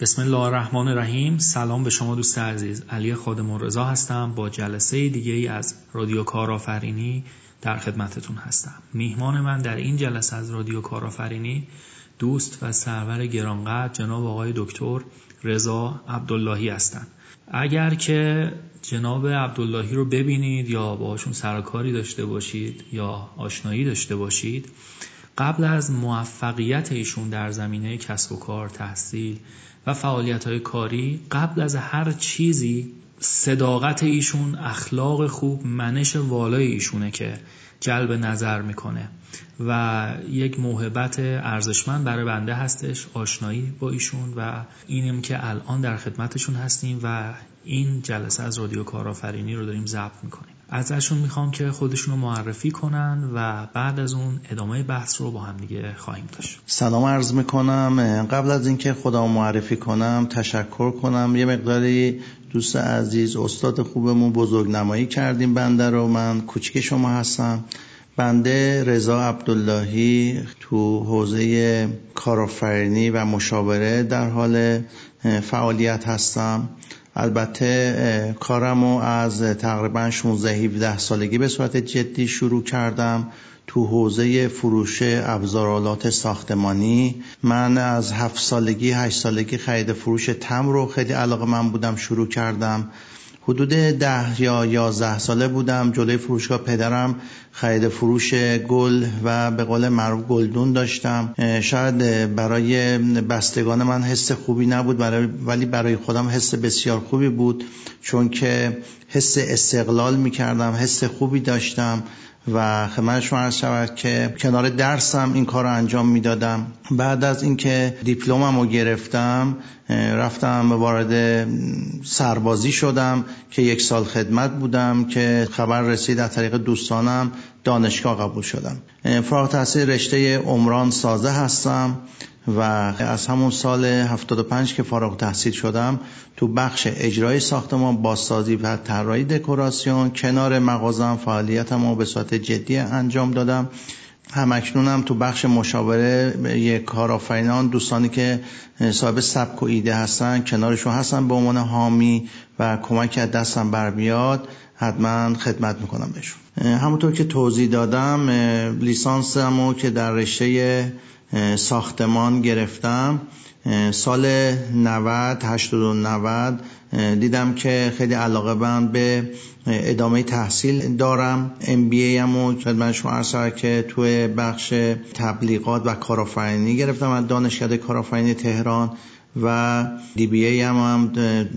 بسم الله الرحمن الرحیم. سلام به شما دوست عزیز. علی خادم رضا هستم. با جلسه دیگه ای از رادیو کارآفرینی در خدمتتون هستم. میهمان من در این جلسه از رادیو کارآفرینی دوست و سرور گرانقدر جناب آقای دکتر رضا عبداللهی هستند. اگر که جناب عبداللهی رو ببینید یا باهاشون سرکاری داشته باشید یا آشنایی داشته باشید قبل از موفقیت ایشون در زمینه کسب و کار تحصیل و فعالیت های کاری قبل از هر چیزی صداقت ایشون اخلاق خوب منش والای ایشونه که جلب نظر می‌کنه. و یک موهبت ارزشمند برای بنده هستش آشنایی با ایشون و اینیم که الان در خدمتشون هستیم و این جلسه از رادیو کارآفرینی رو داریم ضبط می‌کنیم. ازشون می‌خوام که خودشون رو معرفی کنن و بعد از اون ادامه بحث رو با هم دیگه خواهیم داشت. سلام عرض می‌کنم. قبل از اینکه خودم معرفی کنم تشکر کنم. یه مقداری دوست عزیز استاد خوبمون بزرگ نمایی کردیم بنده رو. من کوچیک شما هستم. بنده رضا عبداللهی تو حوزه کارآفرینی و مشاوره در حال فعالیت هستم. البته کارم رو از تقریبا 16 17 سالگی به صورت جدی شروع کردم تو حوزه فروش ابزارالات ساختمانی. من از هفت سالگی هشت سالگی خرید فروش تم رو خیلی علاقه من بودم شروع کردم. حدود ده یا یازده ساله بودم جلوی فروشگاه پدرم خرید فروش گل و به قول معروف گلدون داشتم. شاید برای بستگان من حس خوبی نبود برای ولی برای خودم حس بسیار خوبی بود چون که حس استقلال می‌کردم حس خوبی داشتم. و خدمت شما عرض شود که کنار درسم این کار رو انجام می‌دادم. بعد از اینکه دیپلمم رو گرفتم رفتم وارد سربازی شدم که یک سال خدمت بودم که خبر رسید از طریق دوستانم دانشگاه قبول شدم. فارغ تحصیل رشته عمران سازه هستم و از همون سال 75 که فارغ تحصیل شدم تو بخش اجرای ساختمان بازسازی و طراحی دکوراسیون کنار مغازم فعالیتم رو به صورت جدی انجام دادم. همکنونم تو بخش مشاوره یک کارآفرینان دوستانی که صاحب سبک و ایده هستن کنارشون هستن به عنوان حامی و کمک از دستم بر بیاد حتما خدمت می‌کنم بهشون. همونطور که توضیح دادم لیسانسمو که در رشته ساختمان گرفتم. سال 90 80 و 90 دیدم که خیلی علاقه بند به ادامه تحصیل دارم. ام بی ای همو خدمت شما عرض که توی بخش تبلیغات و کارآفرینی گرفتم از دانشکده کارآفرینی تهران و دی بی ای هم, هم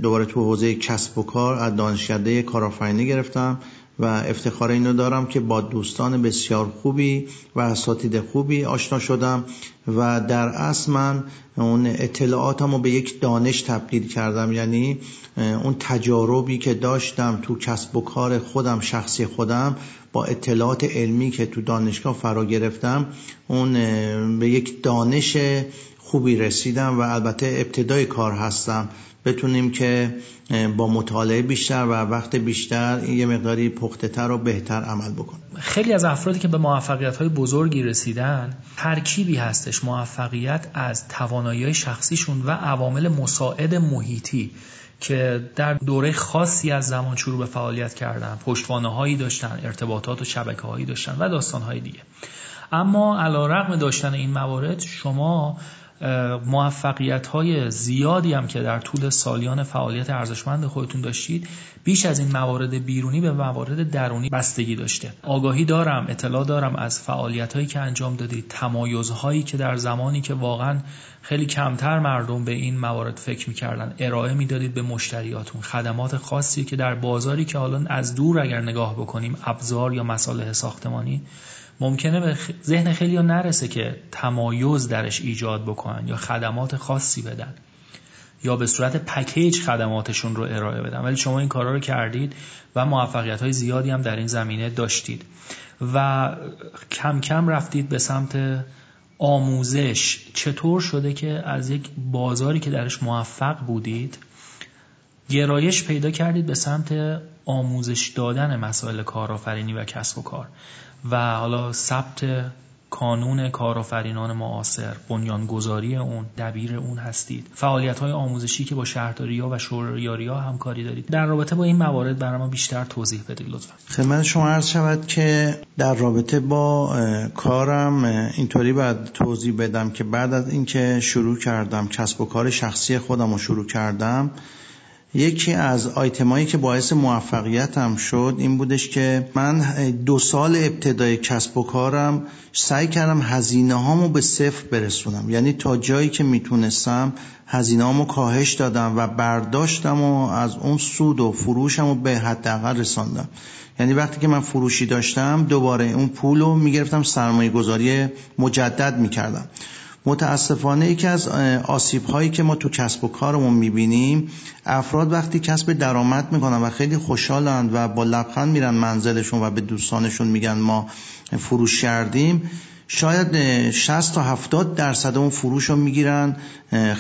دوباره تو حوزه کسب و کار از دانشکده کارآفرینی گرفتم. و افتخار اینو دارم که با دوستان بسیار خوبی و اساتید خوبی آشنا شدم و در اصل من اون اطلاعاتم رو به یک دانش تبدیل کردم. یعنی اون تجاربی که داشتم تو کسب و کار خودم شخصی خودم با اطلاعات علمی که تو دانشگاه فرا گرفتم اون به یک دانش خوبی رسیدم و البته ابتدای کار هستم. بتونیم که با مطالعه بیشتر و وقت بیشتر یه مقداری پخته تر و بهتر عمل بکنیم. خیلی از افرادی که به موفقیت های بزرگی رسیدن ترکیبی هستش موفقیت از توانایی شخصیشون و عوامل مساعد محیطی که در دوره خاصی از زمان شروع به فعالیت کردن پشتوانه هایی داشتن ارتباطات و شبکه هایی داشتن و داستان های دیگه. اما علا رقم داشتن این موارد شما موفقیت های زیادی هم که در طول سالیان فعالیت ارزشمند خودتون داشتید بیش از این موارد بیرونی به موارد درونی بستگی داشته. آگاهی دارم اطلاع دارم از فعالیت هایی که انجام دادید تمایزهایی که در زمانی که واقعا خیلی کمتر مردم به این موارد فکر می‌کردن ارائه می‌دادید به مشتریاتون. خدمات خاصی که در بازاری که حالا از دور اگر نگاه بکنیم ابزار یا مصالح ساختمانی ممکنه به ذهن خیلی ها نرسه که تمایز درش ایجاد بکنن یا خدمات خاصی بدن یا به صورت پکیج خدماتشون رو ارائه بدن. ولی شما این کارا رو کردید و موفقیت های زیادی هم در این زمینه داشتید. و کم کم رفتید به سمت آموزش. چطور شده که از یک بازاری که درش موفق بودید گرایش پیدا کردید به سمت آموزش دادن مسائل کارآفرینی و کسب و کار. و حالا ثبت کانون کارآفرینان معاصر بنیانگذاری اون دبیر اون هستید. فعالیت های آموزشی که با شهرداری ها و شوریاری ها همکاری دارید. در رابطه با این موارد برای ما بیشتر توضیح بدید لطفا. خدمت شما عرض شود که در رابطه با کارم اینطوری باید توضیح بدم که بعد از اینکه شروع کردم کسب و کار شخصی خودم رو شروع کردم یکی از آیتمایی که باعث موفقیتم شد این بودش که من دو سال ابتدای کسب و کارم سعی کردم هزینه هامو به صفر برسونم. یعنی تا جایی که می‌تونستم هزینه هامو کاهش دادم و برداشتم و از اون سود و فروشم رو به حداقل رساندم. یعنی وقتی که من فروشی داشتم دوباره اون پول رو می‌گرفتم سرمایه گذاری مجدد می‌کردم. متاسفانه یکی از آسیب هایی که ما تو کسب و کارمون می‌بینیم افراد وقتی کسب درآمد می‌کنن و خیلی خوشحالند و با لبخند میرن منزلشون و به دوستانشون میگن ما فروش کردیم شاید 60 تا 70 درصد اون فروش رو می‌گیرن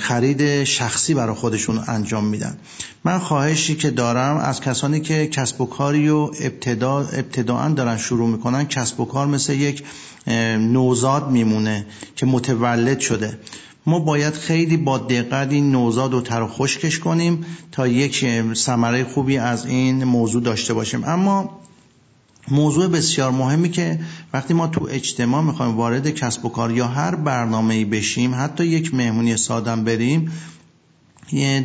خرید شخصی برای خودشون انجام میدن. من خواهشی که دارم از کسانی که کسب و کاری و ابتدا ابتداعا دارن شروع می‌کنن کسب و کار مثل یک نوزاد میمونه که متولد شده. ما باید خیلی با دقت این نوزاد رو تر خشکش کنیم تا یک ثمره خوبی از این موضوع داشته باشیم. اما موضوع بسیار مهمی که وقتی ما تو اجتماع می‌خوایم وارد کسب و کار یا هر برنامه ای بشیم حتی یک مهمونی سادم بریم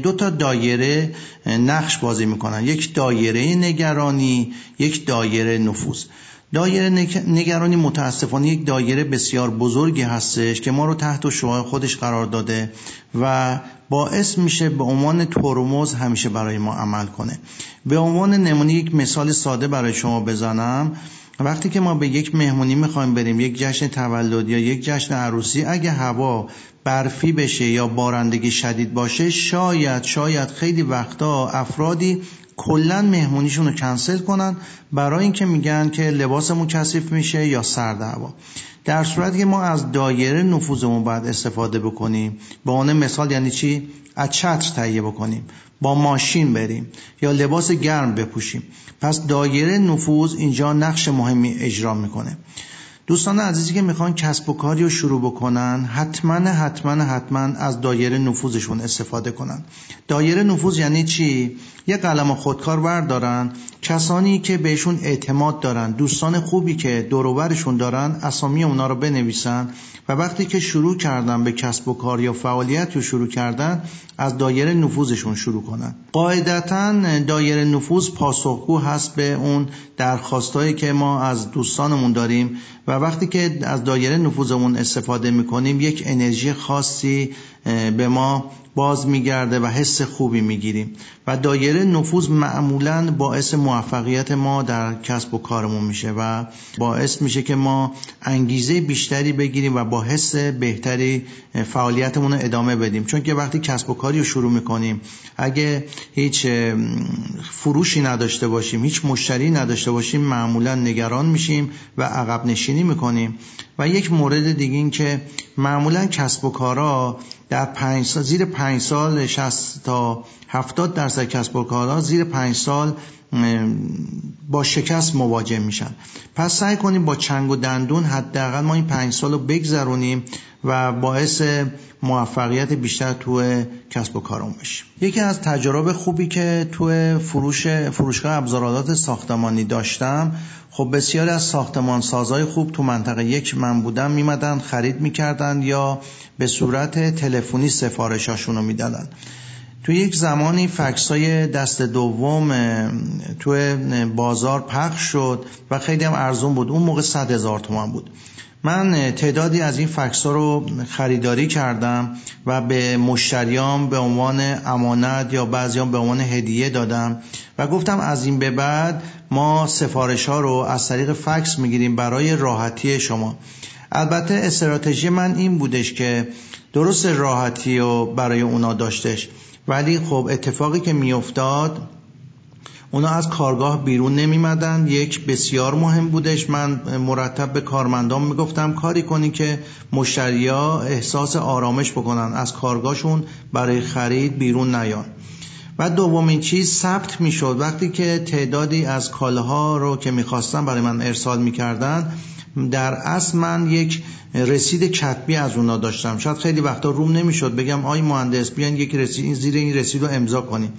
دو تا دایره نقش بازی می‌کنن. یک دایره نگرانی یک دایره نفوذ. دایره نگرانی متاسفانه یک دایره بسیار بزرگی هستش که ما رو تحت شعاع خودش قرار داده و باعث میشه به عنوان ترمز همیشه برای ما عمل کنه. به عنوان نمونه یک مثال ساده برای شما بزنم. وقتی که ما به یک مهمونی می‌خوایم بریم یک جشن تولد یا یک جشن عروسی اگه هوا برفی بشه یا بارندگی شدید باشه شاید شاید خیلی وقتا افرادی کلا مهمونیشون رو کنسل کنن برای اینکه میگن که لباسمون کثیف میشه یا سرد هوا. در صورتی که ما از دایره نفوذمون باید استفاده بکنیم. به عنوان مثال یعنی چی؟ از چتر تهیه بکنیم. با ماشین بریم یا لباس گرم بپوشیم. پس دایره نفوذ اینجا نقش مهمی اجرا می‌کنه. دوستان عزیزی که می‌خوان کسب و کاری رو شروع بکنن حتما حتما حتما از دایره نفوذشون استفاده کنن. دایره نفوذ یعنی چی؟ یه قلم خودکار بردارن کسانی که بهشون اعتماد دارن دوستان خوبی که دوروبرشون دارن اسامی اونا رو بنویسن و وقتی که شروع کردن به کسب و کار یا فعالیت رو شروع کردن از دایره نفوذشون شروع کنن. قاعدتا دایره نفوذ پاسخگو هست به اون درخواستایی که ما از دوستانمون داریم و وقتی که از دایره نفوذمون استفاده می‌کنیم یک انرژی خاصی به ما باز میگرده و حس خوبی می‌گیریم و دایره نفوذ معمولا باعث موفقیت ما در کسب و کارمون میشه و باعث میشه که ما انگیزه بیشتری بگیریم و با حس بهتری فعالیتمون رو ادامه بدیم. چون که وقتی کسب و کاری رو شروع می‌کنیم اگه هیچ فروشی نداشته باشیم هیچ مشتری نداشته باشیم معمولا نگران میشیم و عقب نشینی می‌کنیم. و یک مورد دیگه این که معمولا کسب و کارا در پنج سال زیر پنج سال 60 تا 70 درصد کسب و کارها زیر پنج سال با شکست مواجه میشن. پس سعی کنیم با چنگ و دندون حداقل ما این پنج سال رو بگذرونیم و باعث موفقیت بیشتر تو کسب و کارمون بشیم. یکی از تجارب خوبی که تو فروش فروشگاه ابزارالات ساختمانی داشتم خب بسیاری از ساختمان سازای خوب تو منطقه یک من بودم میمدن خرید می‌کردن یا به صورت تلفنی سفارشاشون رو می‌دادن. تو یک زمانی فکس های دست دوم تو بازار پخش شد و خیلی هم ارزون بود. اون موقع صد هزار تومن بود. من تعدادی از این فکس ها رو خریداری کردم و به مشتریام به عنوان امانت یا بعضیام به عنوان هدیه دادم و گفتم از این به بعد ما سفارش ها رو از طریق فکس می‌گیریم برای راحتی شما. البته استراتژی من این بودش که درست راحتی رو برای اونا داشتش. ولی خب اتفاقی که میافتاد اونا از کارگاه بیرون نمیمدن. یک بسیار مهم بودش. من مرتب به کارمندان می‌گفتم کاری کنی که مشتریا احساس آرامش بکنن. از کارگاهشون برای خرید بیرون نیان. و دومین چیز ثبت می‌شد. وقتی که تعدادی از کالاها رو که می‌خواستن برای من ارسال می‌کردن در اصل من یک رسید کتبی از اونا داشتم. شاید خیلی وقتا روم نمی‌شد. بگم آی مهندس بیان یک رسید زیر این رسید رو امضا کنیم.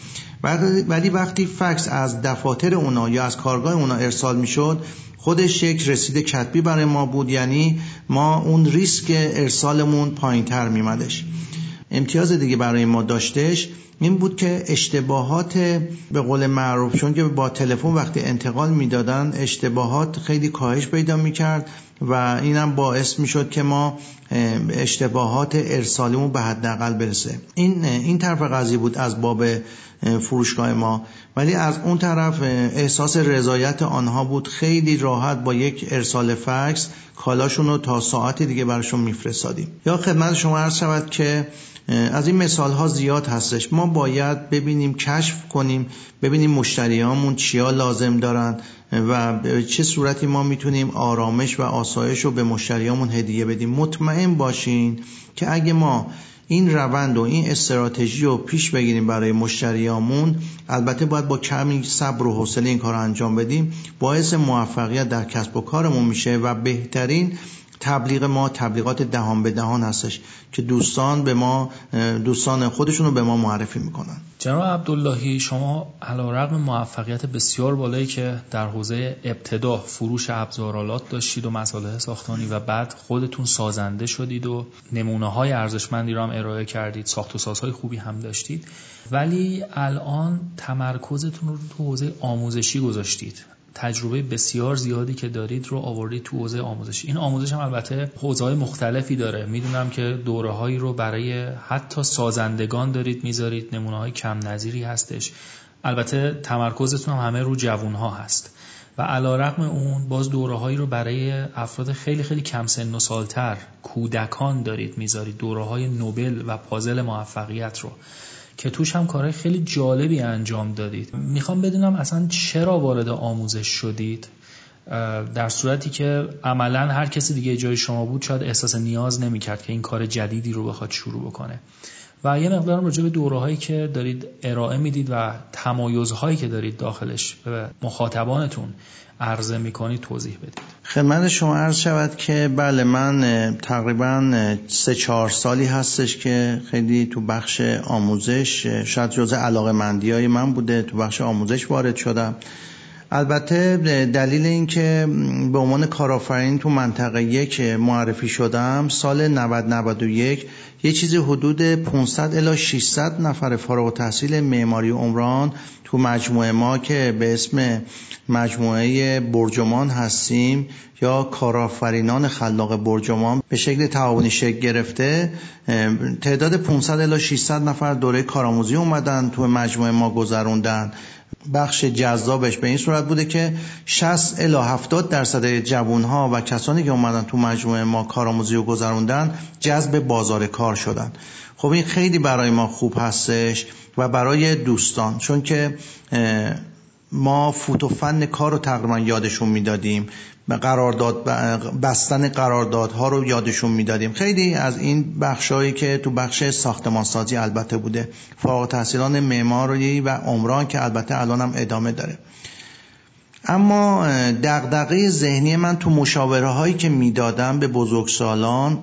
ولی وقتی فکس از دفاتر اونا یا از کارگاه اونا ارسال می‌شد خودش یک رسید کتبی برای ما بود. یعنی ما اون ریسک ارسالمون پایین تر میمدش امتیاز دیگه برای ما داشتش این بود که اشتباهات به قول معروف چون که با تلفن وقتی انتقال می‌دادن اشتباهات خیلی کاهش پیدا می‌کرد و اینم باعث می‌شد که ما اشتباهات ارسالیمون به حداقل برسه. این این طرف قضیه بود از باب فروشگاه ما. ولی از اون طرف احساس رضایت آنها بود. خیلی راحت با یک ارسال فکس کالاشون رو تا ساعت دیگه براشون میفرستادیم. یا خدمت شما عرض شود که از این مثال ها زیاد هستش. ما باید ببینیم کشف کنیم ببینیم مشتریامون چیا لازم دارن و چه صورتی ما می‌تونیم آرامش و آسایش رو به مشتریامون هدیه بدیم. مطمئن باشین که اگه ما این روند و این استراتژی رو پیش بگیریم برای مشتریامون البته باید با کمی صبر و حوصله این کار رو انجام بدیم. باعث موفقیت در کسب و کارمون میشه و بهترین تبلیغ ما تبلیغات دهان به دهان هستش که دوستان به ما دوستان خودشون رو به ما معرفی می‌کنن. جناب عبداللهی شما رقم موفقیت بسیار بالایی که در حوزه ابتدا فروش ابزارالات داشتید و مساله ساختانی و بعد خودتون سازنده شدید و نمونه های ارزشمندی رو هم ارائه کردید ساخت و سازهای خوبی هم داشتید. ولی الان تمرکزتون رو تو حوزه آموزشی گذاشتید. تجربه بسیار زیادی که دارید رو آوردید تو حوزه آموزش. این آموزش هم البته حوزه های مختلفی داره. می‌دونم که دوره هایی رو برای حتی سازندگان دارید می‌ذارید. نمونه های کم نظیری هستش. البته تمرکزتون هم همه رو جوون ها هست. و علا رقم اون باز دوره هایی رو برای افراد خیلی خیلی کم سن و سالتر کودکان دارید می‌ذارید. دوره های نوبل و پازل موفقیت رو. که توش هم کارهای خیلی جالبی انجام دادید. می‌خوام بدونم اصلا چرا وارد آموزش شدید؟ در صورتی که عملا هر کسی دیگه جای شما بود شاید احساس نیاز نمی‌کرد که این کار جدیدی رو بخواد شروع بکنه. و یه مقدارم راجع به دوره هایی که دارید ارائه می‌دید و تمایزهایی که دارید داخلش به مخاطبانتون عرضه می‌کنید توضیح بدید. خدمت شما عرض شود که بله من تقریبا سه چهار سالی هستش که خیلی تو بخش آموزش شاید جزء علاقه مندی های من بوده تو بخش آموزش وارد شدم. البته دلیل اینکه به عنوان کارآفرین تو منطقه یک معرفی شدم سال 90 یه چیزی حدود 500 الی 600 نفر فارغ التحصیل معماری عمران تو مجموعه ما که به اسم مجموعه برجمان هستیم یا کارآفرینان خلاق برجمان به شکل تعاونی شکل گرفته تعداد 500 الی 600 نفر دوره کارآموزی اومدن تو مجموعه ما گذروندن. بخش جذابش به این صورت بوده که 60 الی 70 درصد جوون ها و کسانی که اومدن تو مجموعه ما کارآموزی رو گذروندن جذب بازار کار شدن. خب این خیلی برای ما خوب هستش و برای دوستان چون که ما فوت فن کار رو تقریبا یادشون می‌دادیم. قرارداد بستن قراردادها رو یادشون می‌دادیم. خیلی از این بخشهایی که تو بخش ساختمانسازی البته بوده. فارغ تحصیلان معماری و عمران که البته الان هم ادامه داره. اما دغدغه ذهنی من تو مشاوره هایی که می‌دادم به بزرگسالان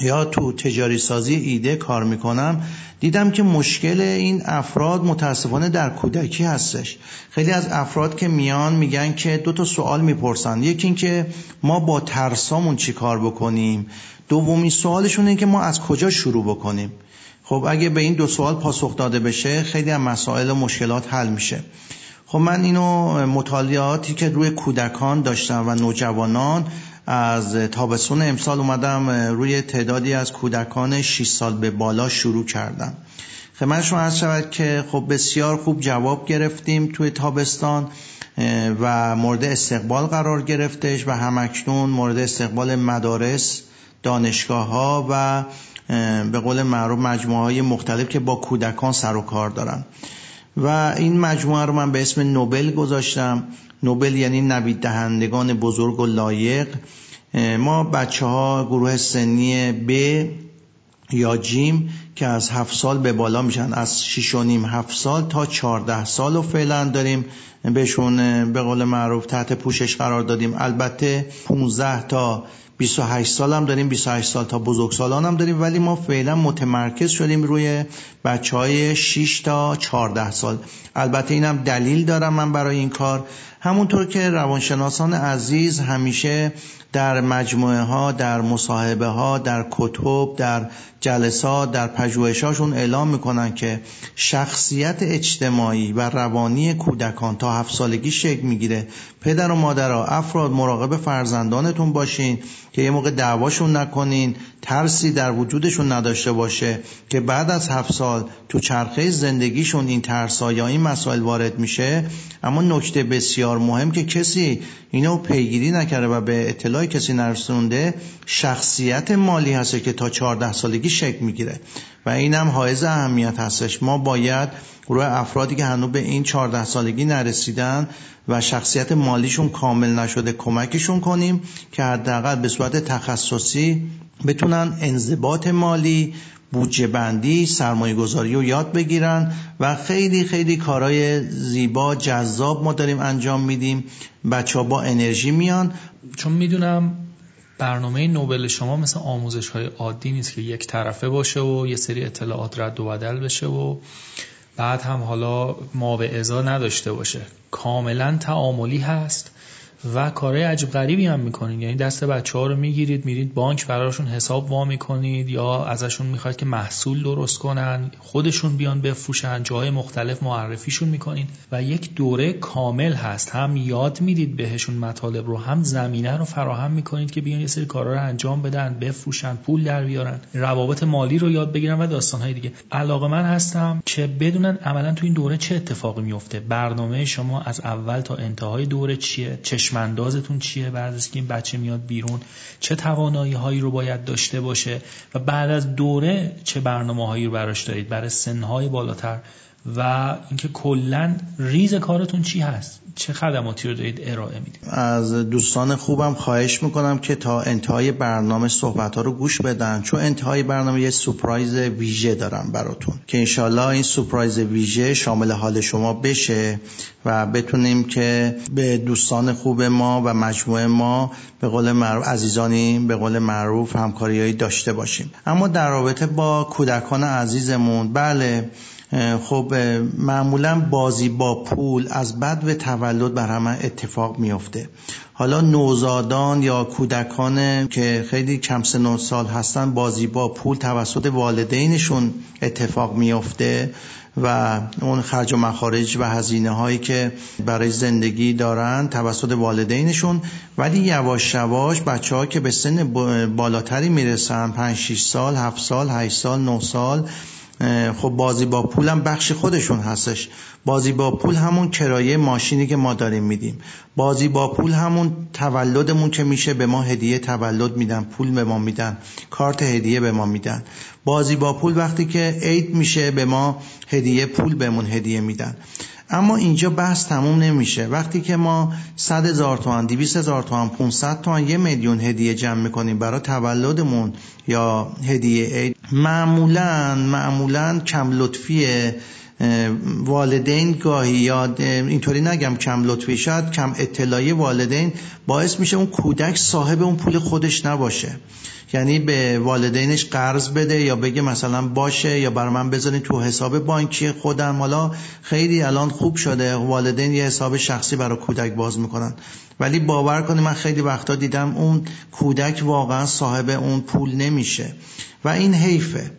یا تو تجاری سازی ایده کار می‌کنم دیدم که مشکل این افراد متاسفانه در کودکی هستش. خیلی از افراد که میان میگن که دو تا سوال می‌پرسن. یکی این که ما با ترسامون چی کار بکنیم؟ دومی سوالشون اینه که ما از کجا شروع بکنیم؟ خب اگه به این دو سوال پاسخ داده بشه خیلی از مسائل و مشکلات حل میشه. خب من اینو مطالعاتی که روی کودکان داشتم و نوجوانان از تابستون امسال اومدم روی تعدادی از کودکان 6 سال به بالا شروع کردم. خدمت شما عرض شود که خب بسیار خوب جواب گرفتیم توی تابستان و مورد استقبال قرار گرفتش و همکنون مورد استقبال مدارس دانشگاه ها و به قول معروف مجموعه های مختلف که با کودکان سر و کار دارن. و این مجموعه رو من به اسم نوبل گذاشتم. نوبل یعنی نوید دهندگان بزرگ و لایق. ما بچه ها گروه سنی ب یا جیم که از هفت سال به بالا میشن از 6 و نیم هفت سال تا 14 سال رو فعلا داریم. بهشون به قول معروف تحت پوشش قرار دادیم. البته 15 تا 28 سال هم داریم 28 سال تا بزرگسالان هم داریم ولی ما فعلا متمرکز شدیم روی بچه های 6 تا 14 سال. البته اینم دلیل دارم من برای این کار. همونطور که روانشناسان عزیز همیشه در مجموعه ها در مصاحبه ها در کتب در جلسات در پژوهشاشون اعلام می‌کنن که شخصیت اجتماعی و روانی کودکان تا هفت سالگی شکل می‌گیره. پدر و مادرها افراد مراقب فرزندانتون باشین. که یه موقع دعواشون نکنین ترسی در وجودشون نداشته باشه که بعد از هفت سال تو چرخه زندگیشون این ترسا یا این مسائل وارد میشه. اما نکته بسیار مهم که کسی اینو پیگیری نکرده و به اطلاع کسی نرسونده شخصیت مالی هست که تا 14 سالگی شکل می‌گیره. و اینم حائز اهمیت هستش. ما باید روی افرادی که هنوز به این 14 سالگی نرسیدن و شخصیت مالیشون کامل نشده کمکشون کنیم که حداقل به صورت تخصصی بتونن انضباط مالی بودجه بندی سرمایه گذاری رو یاد بگیرن و خیلی خیلی کارهای زیبا جذاب ما داریم انجام میدیم. بچه ها با انرژی میان. چون می‌دونم برنامه نوبل شما مثل آموزش های عادی نیست که یک طرفه باشه و یه سری اطلاعات رد و بدل بشه و بعد هم حالا ما به ازا نداشته باشه. کاملا تعاملی هست. و کارهای عجب غریبی هم می‌کنید یعنی دست بچه ها رو می‌گیرید میرید بانک براشون حساب وا می‌کنید یا ازشون می‌خواید که محصول درست کنن خودشون بیان بفروشن جای مختلف معرفیشون می‌کنید و یک دوره کامل هست. هم یاد می‌دید بهشون مطالب رو هم زمینه رو فراهم می‌کنید که بیان یه سری کارا رو انجام بدن بفروشن پول در بیارن روابط مالی رو یاد بگیرن و داستانهای دیگه. علاقه من هستم که بدونن عملا تو این دوره چه اتفاقی میفته برنامه شما از اول تا انتهای دوره چیه؟ چشم چشماندازتون چیه بعد از که این بچه میاد بیرون؟ چه توانایی هایی رو باید داشته باشه؟ و بعد از دوره چه برنامه هایی رو براش دارید؟ برای سنهای بالاتر و اینکه کلا ریز کارتون چی هست؟ چه خدماتی رو دارید ارائه می‌دید؟ از دوستان خوبم خواهش می‌کنم که تا انتهای برنامه صحبت ها رو گوش بدن چون انتهای برنامه یه سپرایز ویژه دارم براتون. که انشالله این سپرایز ویژه شامل حال شما بشه و بتونیم که به دوستان خوب ما و مجموعه ما به قول معروف عزیزانی به قول معروف همکاریهایی داشته باشیم. اما در رابطه با کودکان عزیزمون بله خب معمولا بازی با پول از بد به تولد بر همه اتفاق میفته حالا نوزادان یا کودکان که خیلی کم سن سال هستن بازی با پول توسط والدینشون اتفاق میفته و اون خرج و مخارج و هزینه هایی که برای زندگی دارن توسط والدینشون. ولی یواش یواش بچه ها که به سن بالاتری می‌رسن 5 6 سال 7 سال 8 سال 9 سال خب بازی با پولم بخش خودشون هستش. بازی با پول همون کرایه ماشینی که ما داریم میدیم. بازی با پول همون تولدمون که میشه به ما هدیه تولد میدن پول به ما میدن کارت هدیه به ما میدن. بازی با پول وقتی که عید میشه به ما هدیه پول بهمون هدیه میدن. اما اینجا بحث تموم نمیشه. وقتی که ما 100 هزار تومن 200 هزار تومن 500 تومن یه میلیون هدیه جمع می‌کنیم برای تولدمون یا هدیه عید معمولا معمولا کم لطفی والدین گاهی یا اینطوری نگم کم لطفی شاید کم اطلاعی والدین باعث میشه اون کودک صاحب اون پول خودش نباشه. یعنی به والدینش قرض بده یا بگه مثلا باشه یا بر من بذارین تو حساب بانکی خودم. حالا خیلی الان خوب شده. والدین یه حساب شخصی برای کودک باز می‌کنن. ولی باور کنید من خیلی وقتا دیدم اون کودک واقعا صاحب اون پول نمیشه. و این حیفه.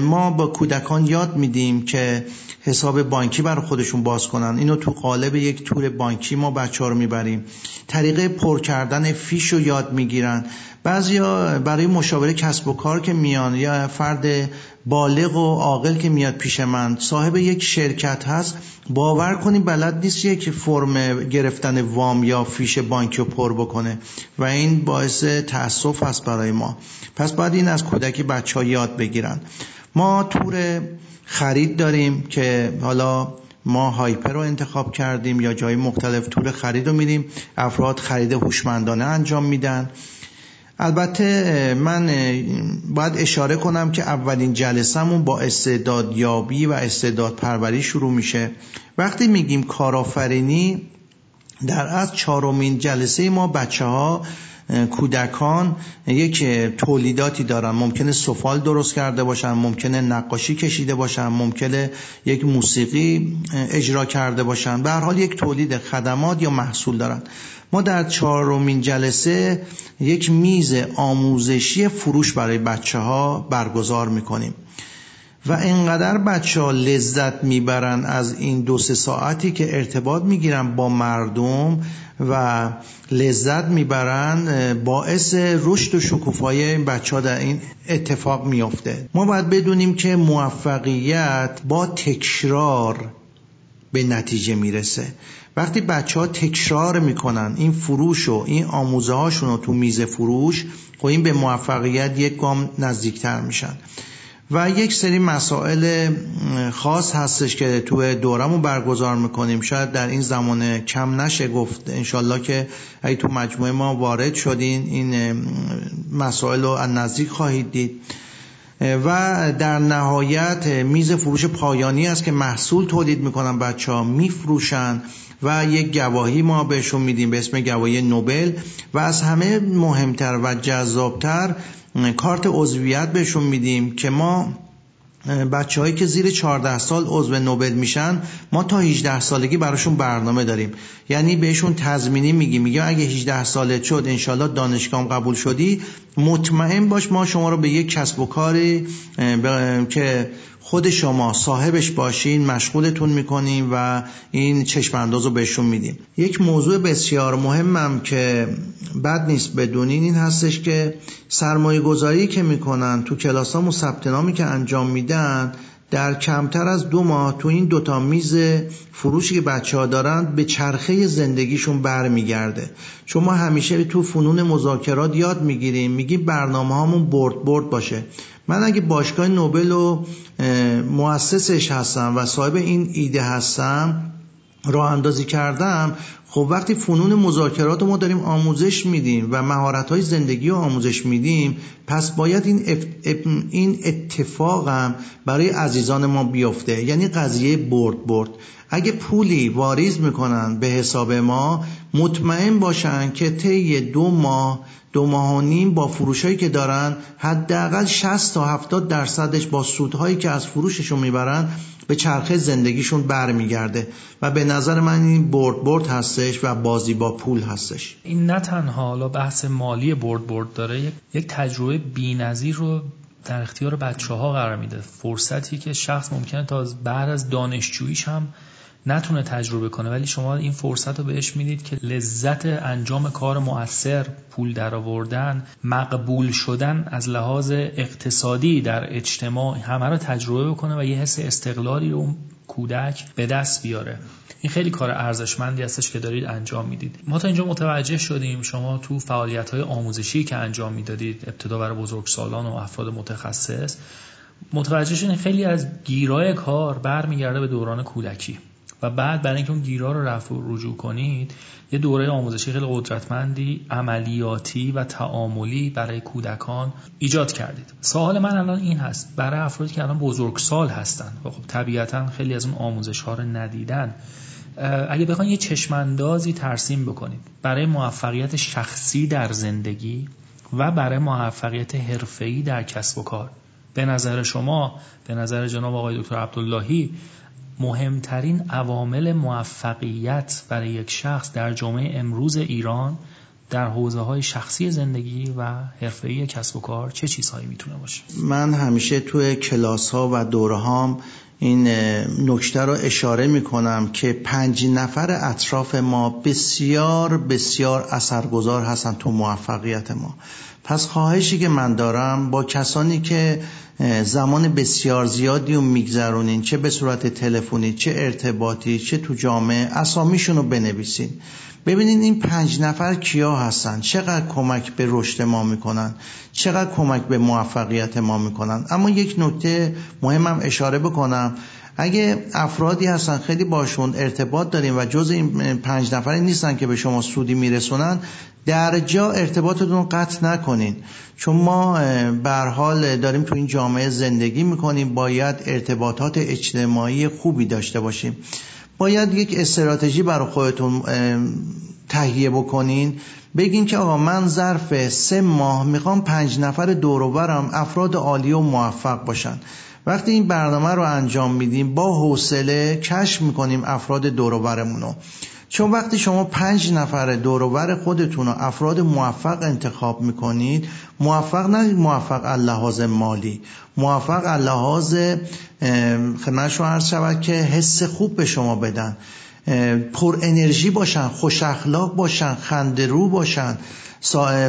ما با کودکان یاد میدیم که حساب بانکی برای خودشون باز کنن. اینو تو قالب یک تور بانکی ما بچه رو می‌بریم. طریقه پر کردن فیش رو یاد می‌گیرن. بعضیا برای مشاوره کسب و کار که میان یا فرد بالغ و عاقل که میاد پیش من صاحب یک شرکت هست باور کنی بلد نیست یک فرم گرفتن وام یا فیش بانکی رو پر بکنه و این باعث تاسف است برای ما. پس باید این از کودکی بچه ها یاد بگیرن. ما تور خرید داریم که حالا ما هایپر رو انتخاب کردیم یا جای مختلف تور خرید رو میریم افراد خرید هوشمندانه انجام میدن. البته من باید اشاره کنم که اولین جلسهمون با استعدادیابی و استعداد پروری شروع میشه. وقتی میگیم کارآفرینی در از چهارمین جلسه ما بچه ها کودکان یک تولیداتی دارن. ممکنه سفال درست کرده باشن ممکنه نقاشی کشیده باشن ممکنه یک موسیقی اجرا کرده باشن. به هر حال یک تولید خدمات یا محصول دارن. ما در چهارمین جلسه یک میز آموزشی فروش برای بچه ها برگزار می‌کنیم. و اینقدر بچه ها لذت می‌برن از این دو سه ساعتی که ارتباط می‌گیرن با مردم و لذت می‌برن باعث رشد و شکوفایی این بچه ها در این اتفاق میافته. ما باید بدونیم که موفقیت با تکرار به نتیجه می‌رسه. وقتی بچه ها تکرار می‌کنن این فروش و این آموزه هاشون رو تو میز فروش خب این به موفقیت یک گام نزدیکتر میشن. و یک سری مسائل خاص هستش که تو دورمون برگزار می‌کنیم. شاید در این زمان کم نشه گفت. انشالله که اگه تو مجموعه ما وارد شدین این مسائل رو از نزدیک خواهید دید. و در نهایت میز فروش پایانی است که محصول تولید می‌کنن بچه ها میفروشن و یک گواهی ما بهشون میدیم به اسم گواهی نوبل و از همه مهمتر و جذابتر کارت عضویت بهشون میدیم که ما بچه هایی که زیر 14 سال عضو نوبل میشن ما تا 18 سالگی براشون برنامه داریم. یعنی بهشون تضمینی میگیم. میگه اگه 18 سالت شد انشالله دانشگاه قبول شدی. مطمئن باش ما شما رو به یک کسب و کاری که خود شما صاحبش باشین مشغولتون می‌کنیم و این چشم انداز رو بهشون میدیم. یک موضوع بسیار مهمم که بد نیست بدونین این هستش که سرمایه گذاری که می‌کنن تو کلاس ها ثبت نامی که انجام میدن در کمتر از دو ماه تو این دوتا میز فروشی که بچه ها دارن به چرخه زندگیشون برمیگرده. چون ما همیشه تو فنون مذاکرات یاد می‌گیریم میگیم برنامه هامون برد برد باشه. من اگه باشگاه نوبل و مؤسسش هستم و صاحب این ایده هستم راه اندازی کردم خب وقتی فنون مذاکرات ما داریم آموزش میدیم و مهارت های زندگی رو آموزش میدیم پس باید این, این اتفاقم برای عزیزان ما بیفته. یعنی قضیه برد برد. اگه پولی واریز می‌کنن به حساب ما مطمئن باشن که طی دو ماه دو ماه و نیم با فروشهایی که دارن حداقل 60 تا 70 درصدش با سودهایی که از فروششون می‌برن به چرخه زندگیشون برمیگرده. و به نظر من این برد برد هستش و بازی با پول هستش. این نه تنها حالا بحث مالی برد برد داره یک تجربه بی‌نظیر رو در اختیار بچه ها قرار میده. فرصتی که شخص ممکنه تا بعد از دانشجوییش هم نتونه تجربه کنه ولی شما این فرصت رو بهش می‌دید که لذت انجام کار مؤثر پول درآوردن مقبول شدن از لحاظ اقتصادی در اجتماع همه رو تجربه بکنه و یه حس استقلالی رو کودک به دست بیاره. این خیلی کار ارزشمندی هستش که دارید انجام می‌دید. ما تا اینجا متوجه شدیم شما تو فعالیت های آموزشی که انجام می‌دادید ابتدا برای بزرگسالان و افراد متخصص متوجه شدیم خیلی از گیرای کار برمیگرده به دوران کودکی. و بعد برای اینکه اون گیرا رو رفع رجوع کنید یه دوره آموزشی خیلی قدرتمندی عملیاتی و تعاملی برای کودکان ایجاد کردید. سوال من الان این هست برای افرادی که الان بزرگسال هستن و خب طبیعتا خیلی از اون آموزش ها رو ندیدن اگه بخواین یه چشماندازی ترسیم بکنید برای موفقیت شخصی در زندگی و برای موفقیت حرفه‌ای در کسب و کار. به نظر شما به نظر جناب آقای دکتر عبداللهی مهمترین عوامل موفقیت برای یک شخص در جامعه امروز ایران در حوزه های شخصی زندگی و حرفه‌ای کسب و کار چه چیزهایی می‌تونه باشه؟ من همیشه توی کلاس ها و دوره هام این نکته رو اشاره می‌کنم که پنج نفر اطراف ما بسیار بسیار اثرگذار هستن تو موفقیت ما. پس خواهشی که من دارم با کسانی که زمان بسیار زیادی رو میگذرونین چه به صورت تلفنی چه ارتباطی چه تو جامعه اسامیشون رو بنویسین. ببینین این پنج نفر کیا هستن چقدر کمک به رشد ما می‌کنن چقدر کمک به موفقیت ما می‌کنن. اما یک نکته مهمم اشاره بکنم. اگه افرادی هستن خیلی باشون ارتباط داریم و جز این پنج نفری نیستن که به شما سودی میرسونن در جا ارتباطتون قطع نکنین. چون ما به حال داریم تو این جامعه زندگی می‌کنیم باید ارتباطات اجتماعی خوبی داشته باشیم. باید یک استراتژی برای خودتون تهیه بکنین. بگین که آقا من ظرف سه ماه می‌خوام پنج نفر دوروبرم افراد عالی و موفق باشن. وقتی این برنامه رو انجام میدیم با حوصله کشف می‌کنیم افراد دوروبرمون رو. چون وقتی شما پنج نفر دوروبر خودتون رو افراد موفق انتخاب می‌کنید موفق نه موفق اللحاظ مالی موفق اللحاظ خدمت شما عرض شود که حس خوب به شما بدن. پر انرژی باشن خوش اخلاق باشن خندرو باشن.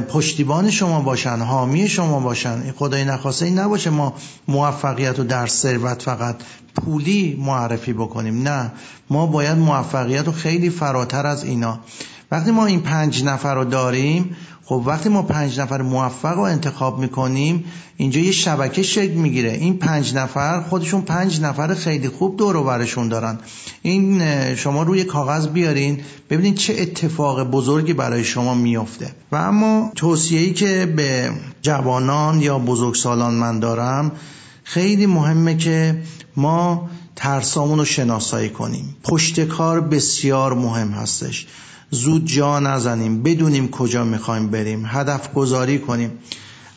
پشتیبان شما باشن حامی شما باشن خدای نخواسته این نباشه ما موفقیت رو در ثروت فقط پولی معرفی بکنیم نه. ما باید موفقیت رو خیلی فراتر از اینا. وقتی ما این پنج نفر رو داریم خب وقتی ما پنج نفر موفق رو انتخاب می‌کنیم اینجا یه شبکه شکل می‌گیره. این پنج نفر خودشون پنج نفر خیلی خوب دور و برشون دارن. این شما روی کاغذ بیارین ببینید چه اتفاق بزرگی برای شما میافته. و اما توصیه‌ای که به جوانان یا بزرگسالان من دارم خیلی مهمه که ما ترسامون رو شناسایی کنیم. پشت کار بسیار مهم هستش. زود جا نزنیم بدونیم کجا می‌خوایم بریم هدف گذاری کنیم.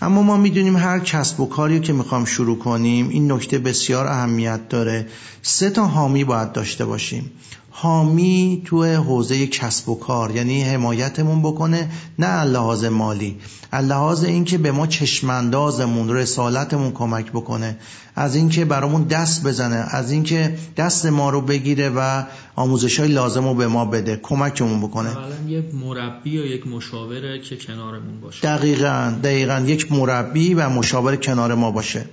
اما ما می‌دونیم هر کسب و کاری که می‌خوام شروع کنیم این نکته بسیار اهمیت داره. سه تا حامی باید داشته باشیم. حامی تو حوزه کسب و کار یعنی حمایتمون بکنه نه لحاظ مالی. لحاظ اینکه به ما چشماندازمون رسالتمون کمک بکنه. از اینکه برامون دست بزنه. از اینکه دست ما رو بگیره و آموزش های لازم رو به ما بده. کمکمون بکنه. یک مربی یا یک مشاوره که کنارمون باشه. دقیقا دقیقا. یک مربی و مشاور کنار ما باشه.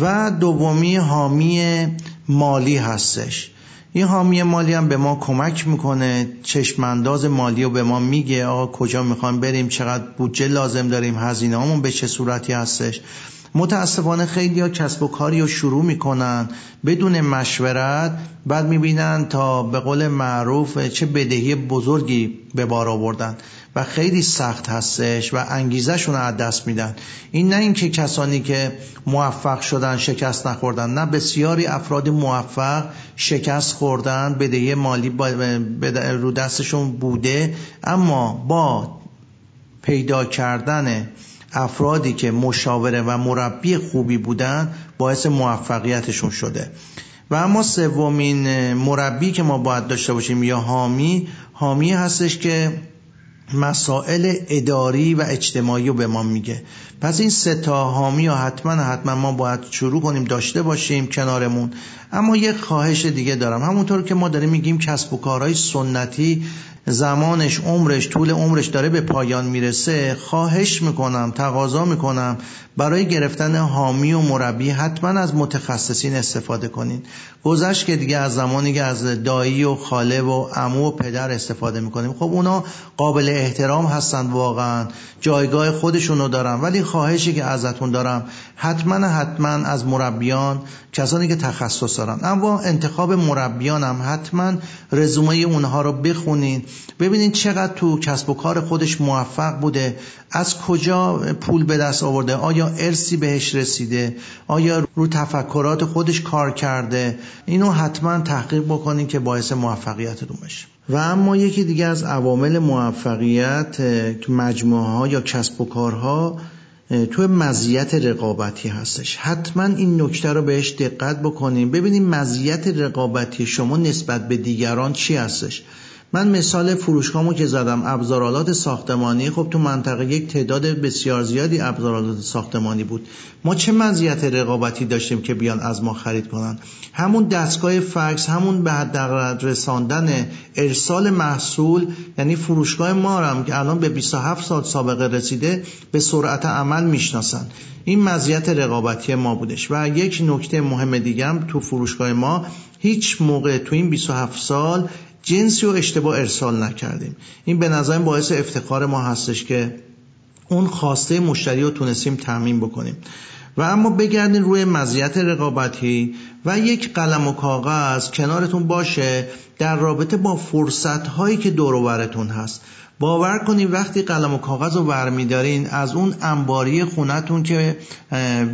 و دومی حامی مالی هستش. این حامی مالی هم به ما کمک می‌کنه. چشمانداز مالی رو به ما میگه. آقا کجا می‌خوایم بریم؟ چقدر بودجه لازم داریم؟ هزینه همون به چه صورتی هستش؟ متاسفانه خیلی ها کسب و کاری رو شروع می‌کنن. بدون مشورت بعد می‌بینن تا به قول معروف چه بدهی بزرگی به بار آوردن و خیلی سخت هستش و انگیزشون رو از دست میدن. این نه اینکه کسانی که موفق شدن شکست نخوردن نه بسیاری افراد موفق شکست خوردن بدهی مالی رو دستشون بوده. اما با پیدا کردن افرادی که مشاوره و مربی خوبی بودن باعث موفقیتشون شده. و اما سومین مربی که ما باید داشته باشیم یا حامی حامی هستش که مسائل اداری و اجتماعی رو به ما میگه. پس این سه تا حامی و حتما حتما ما باید شروع کنیم داشته باشیم کنارمون. اما یک خواهش دیگه دارم. همونطور که ما داریم میگیم کسب و کارهای سنتی زمانش عمرش طول عمرش داره به پایان می‌رسه. خواهش می‌کنم تقاضا می‌کنم برای گرفتن حامی و مربی حتما از متخصصین استفاده کنین. گذشت که دیگه از زمانی که از دایی و خاله و عمو و پدر استفاده می‌کنیم. خب اونا قابل احترام هستند واقعا. جایگاه خودشونو دارن ولی خواهشی که ازتون دارم حتما حتما از مربیان کسانی که تخصص دارن. اما انتخاب مربیان هم حتما رزومه اونها رو بخونین ببینین چقدر تو کسب و کار خودش موفق بوده. از کجا پول به دست آورده؟ آیا ارسی بهش رسیده؟ آیا رو تفکرات خودش کار کرده؟ اینو حتما تحقیق بکنین که باعث موفقیتتون بشه. و اما یکی دیگه از عوامل موفقیت تو مجموعه ها یا کسب و کارها تو مزیت رقابتی هستش. حتما این نکته رو بهش دقت بکنیم. ببینیم مزیت رقابتی شما نسبت به دیگران چی هستش. من مثال فروشگاهمو که زدم ابزارالات ساختمانی خب تو منطقه یک تعداد بسیار زیادی ابزارالات ساختمانی بود. ما چه مزیت رقابتی داشتیم که بیان از ما خرید کنن؟ همون دستگاه فکس همون به حداقل رساندن ارسال محصول یعنی فروشگاه ما هم که الان به 27 سال سابقه رسیده به سرعت عمل می‌شناسن. این مزیت رقابتی ما بودش. و یک نکته مهم دیگه هم تو فروشگاه ما هیچ موقع تو این 27 سال جنسی رو اشتباه ارسال نکردیم. این به نظرم باعث افتخار ما هستش که اون خواسته مشتری رو تونستیم تعمین بکنیم. و اما بگردین روی مزیت رقابتی و یک قلم و کاغذ کنارتون باشه در رابطه با فرصت هایی که دور هست. باور کنید وقتی قلم و کاغذ رو برمیدارین از اون انباری خونتون که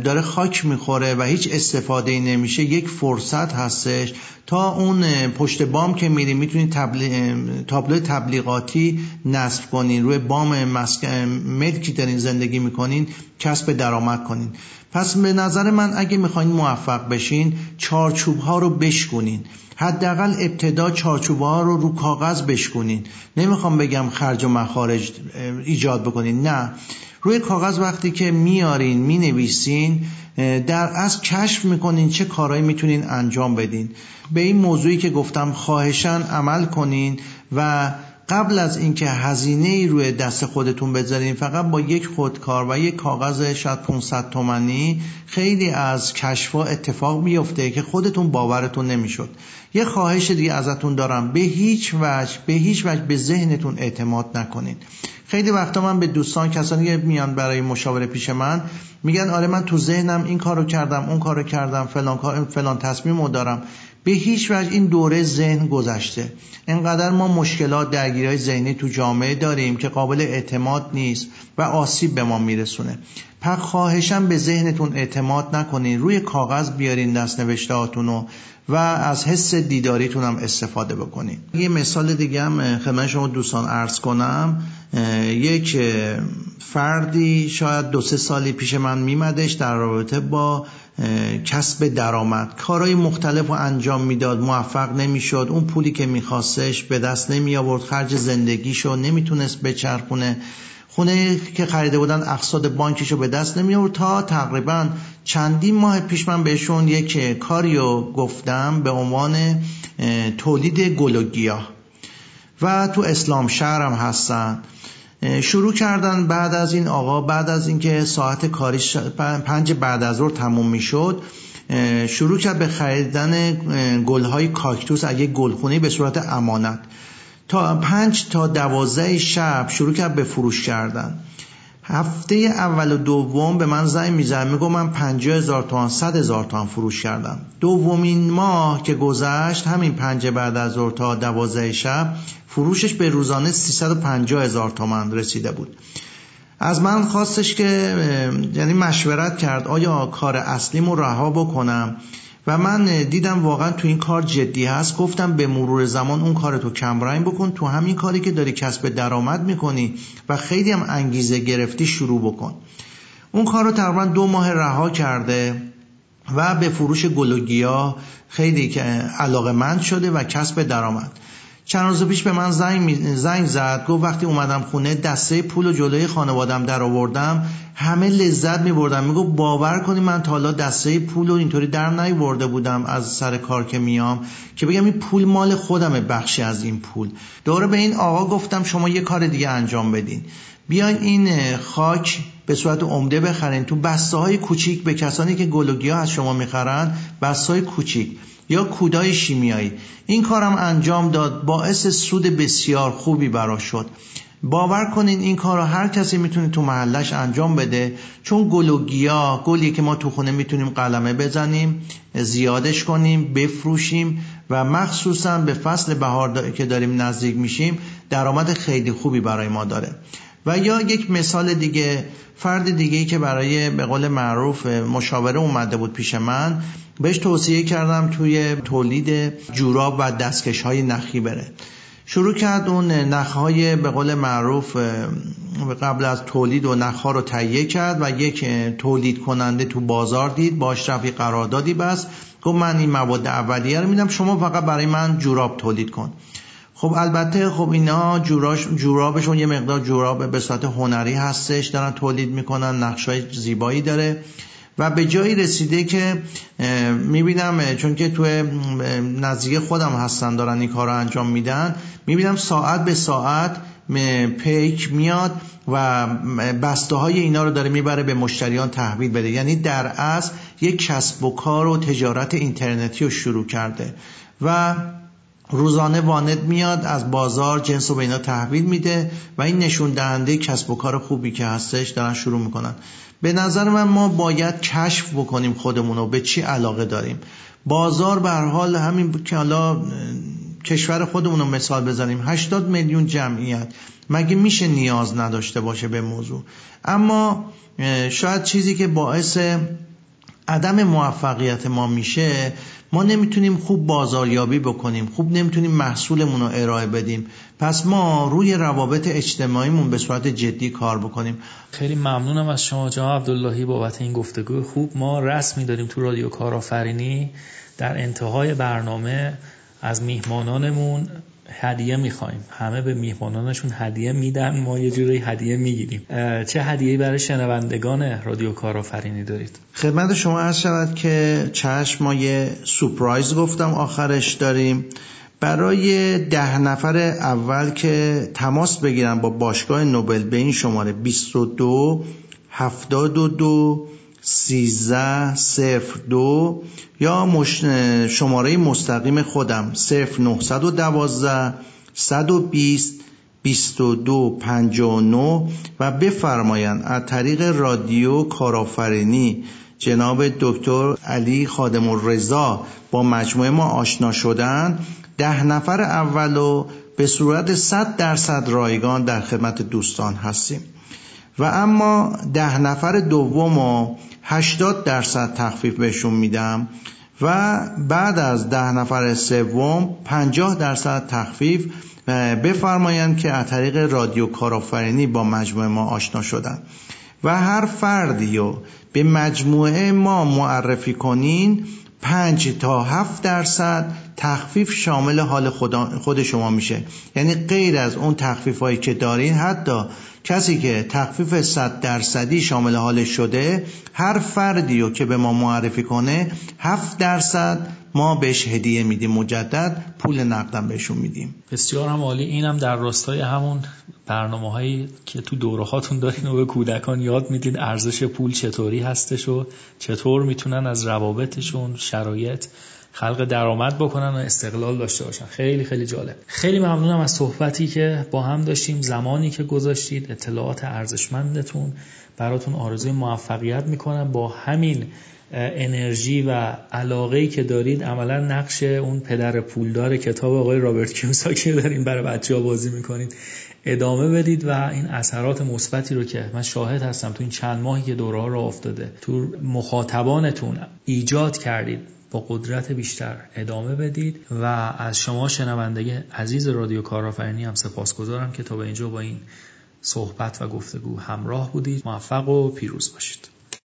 داره خاک می‌خوره و هیچ استفاده نمیشه یک فرصت هستش. تا اون پشت بام که میری می‌تونید تابلو تبلیغاتی نصب کنین. روی بام مسکن ملکی دارین زندگی می‌کنین کسب درآمد کنین. پس به نظر من اگه می‌خواین موفق بشین چارچوب ها رو بشکنین حداقل ابتدا چارچوب ها رو رو کاغذ بشکنین نمی‌خوام بگم خرج و مخارج ایجاد بکنین نه. روی کاغذ وقتی که میارین می‌نویسین در از کشف می‌کنین چه کارهایی می‌تونین انجام بدین. به این موضوعی که گفتم خواهشن عمل کنین و قبل از اینکه هزینه ای روی دست خودتون بذارین فقط با یک خودکار و یک کاغذ شاید 500 تومنی خیلی از کشفا اتفاق میفته که خودتون باورتون نمی‌شد. یه خواهش دیگه ازتون دارم به هیچ وجه به هیچ وجه به ذهنتون اعتماد نکنین. خیلی وقتا من به دوستان کسانی که میان برای مشاوره پیش من میگن آره من تو ذهنم این کارو کردم اون کارو کردم فلان کار فلان تصمیمو دارم. به هیچ وجه این دوره ذهن گذشته. انقدر ما مشکلات درگیری ذهنی تو جامعه داریم که قابل اعتماد نیست و آسیب به ما میرسونه. پس خواهشم به ذهنتون اعتماد نکنین روی کاغذ بیارین دست نوشته و از حس دیداریتون هم استفاده بکنین. یه مثال دیگه هم خدمت شما دوستان عرض کنم. یک فردی شاید دو سه سالی پیش من میمدش در رابطه با کسب درآمد. کارهای مختلف رو انجام می‌داد موفق نمی‌شد. اون پولی که میخواستش به دست نمی آورد خرج زندگیشو نمی‌تونست بچرخونه. خونه که خریده بودن اقصاد بانکیشو به دست نمی آورد تا تقریبا چندین ماه پیش من بهشون یک کاریو گفتم به عنوان تولید گل و گیاه. و تو اسلام شهرم هستن. شروع کردن بعد از این آقا بعد از اینکه ساعت کاریش پنج بعد از ظهر تموم می‌شد شروع کرد به خریدن گلهای کاکتوس از گلخونه به صورت امانت. تا پنج تا دوازده شب شروع کرد به فروش کردن. هفته اول و دوم به من زنگ میزن میگو من پنجاه هزار تومن صد هزار تومن فروش کردم. دومین ماه که گذشت همین پنج بعد از ظهر تا دوازده شب فروشش به روزانه 350 هزار تومن رسیده بود. از من خواستش که یعنی مشورت کرد آیا کار اصلیمو رها بکنم؟ و من دیدم واقعا تو این کار جدی هست. گفتم به مرور زمان اون کار تو کمرنگ بکن. تو همین کاری که داری کسب درآمد می‌کنی و خیلی هم انگیزه گرفتی شروع بکن. اون کار رو تقریبا دو ماه رها کرده و به فروش گلوگیا خیلی علاقه مند شده و کسب درآمد. چند روز پیش به من زنگ, زنگ زد گفت وقتی اومدم خونه دسته پول و جلوی خانوادم در آوردم همه لذت می بردم میگو باور کنی من تا حالا دسته پول و اینطوری در نیورده بودم از سر کار که میام که بگم این پول مال خودمه بخشی از این پول. دوره به این آقا گفتم شما یه کار دیگه انجام بدین. بیاین این خاک به صورت عمده بخرین. تو بسته های کوچیک به کسانی که گلوگیا از شما می‌خرن بسته های کوچیک یا کودای شیمیایی. این کارم انجام داد باعث سود بسیار خوبی برا شد. باور کنین این کار رو هر کسی می‌تونه تو محلش انجام بده چون گل و گیا گلی که ما تو خونه می‌تونیم قلمه بزنیم زیادش کنیم بفروشیم و مخصوصا به فصل بهار که داریم نزدیک میشیم درآمد خیلی خوبی برای ما داره. و یا یک مثال دیگه فرد دیگه ای که برای به قول معروف مشاوره اومده بود پیش من بهش توصیه کردم توی تولید جوراب و دستکش های نخی بره. شروع کرد اون نخهای به قول معروف قبل از تولید و نخها رو تهیه کرد و یک تولید کننده تو بازار دید باش رفی قراردادی بس گفت من این مواد اولیه رو میدم شما فقط برای من جوراب تولید کن. خب البته خب اینا جوراش جورابشون یه مقدار جوراب به صورت هنری هستش دارن تولید می‌کنن نقشای زیبایی داره و به جایی رسیده که می‌بینم چون که تو نزدیک خودم هستن دارن این کار رو انجام میدن می‌بینم ساعت به ساعت پیک میاد و بسته های اینا رو داره می‌بره به مشتریان تحویل بده. یعنی در اصل یک کسب و کار و تجارت اینترنتی رو شروع کرده. و روزانه وانت میاد از بازار جنس رو به اینا تحویل میده و این نشون دهنده کسب و کار خوبی که هستش دارن شروع می‌کنن. به نظر من ما باید کشف بکنیم خودمون رو به چی علاقه داریم. بازار به حال همین که حالا کشور خودمون رو مثال بزنیم 80 میلیون جمعیت. مگه میشه نیاز نداشته باشه به موضوع؟ اما شاید چیزی که باعث عدم موفقیت ما میشه ما نمی‌تونیم خوب بازاریابی بکنیم خوب نمی‌تونیم محصولمون رو ارائه بدیم. پس ما روی روابط اجتماعیمون به صورت جدی کار بکنیم. خیلی ممنونم از شما جناب عبداللهی بابت این گفتگو. خوب ما رسمی داریم تو رادیو کارآفرینی در انتهای برنامه از میهمانانمون. هدیه می‌خوایم. همه به میهمانانشون هدیه میدن. ما یه جوری هدیه می‌گیریم. چه هدیه‌ای برای شنوندگان رادیو کارآفرینی دارید؟ خدمت شما عرض شود که چشم ما یه سورپرایز گفتم آخرش داریم. برای ده نفر اول که تماس بگیرن با باشگاه نوبل به این شماره 22 72 13 صفر دو. یا شماره مستقیم خودم صفر 912 120 22 59 و بفرمایند از طریق رادیو کارآفرینی جناب دکتر علی خادم الرضا با مجموعه ما آشنا شدن ده نفر اولو به صورت 100 درصد رایگان در خدمت دوستان هستیم. و اما ده نفر دوم و 80 درصد تخفیف بهشون میدم و بعد از ده نفر سوم 50 درصد تخفیف بفرمایند که از طریق رادیو کارآفرینی با مجموعه ما آشنا شدن. و هر فردی رو به مجموعه ما معرفی کنین 5 تا 7 درصد تخفیف شامل حال خود شما میشه. یعنی غیر از اون تخفیف هایی که دارین حتی کسی که تخفیف 100 درصدی شامل حالش شده هر فردی رو که به ما معرفی کنه 7 درصد ما بهش هدیه میدیم مجدد پول نقدم بهشون میدیم. بسیار هم عالی. اینم در راستای همون برنامه هایی که تو دوره هاتون دارین و به کودکان یاد می‌دید ارزش پول چطوری هستش و چطور می‌تونن از روابطشون شرایط خلق درآمد بکنن و استقلال داشته باشن. خیلی خیلی جالب. خیلی ممنونم از صحبتی که با هم داشتیم زمانی که گذاشتید اطلاعات ارزشمندتون. براتون آرزوی موفقیت می‌کنم. با همین انرژی و علاقه که دارید عملا نقش اون پدر پولدار کتاب آقای رابرت کیوساکی رو دارین برای بچه ها بازی می‌کنید. ادامه بدید و این اثرات مثبتی رو که من شاهد هستم تو این چند ماهی که دوره ها را افتاده تو مخاطبانتون ایجاد کردید. با قدرت بیشتر ادامه بدید و از شما شنونده عزیز رادیو کارآفرینی هم سپاسگزارم که تا به اینجا با این صحبت و گفتگو همراه بودید. موفق و پیروز باشید.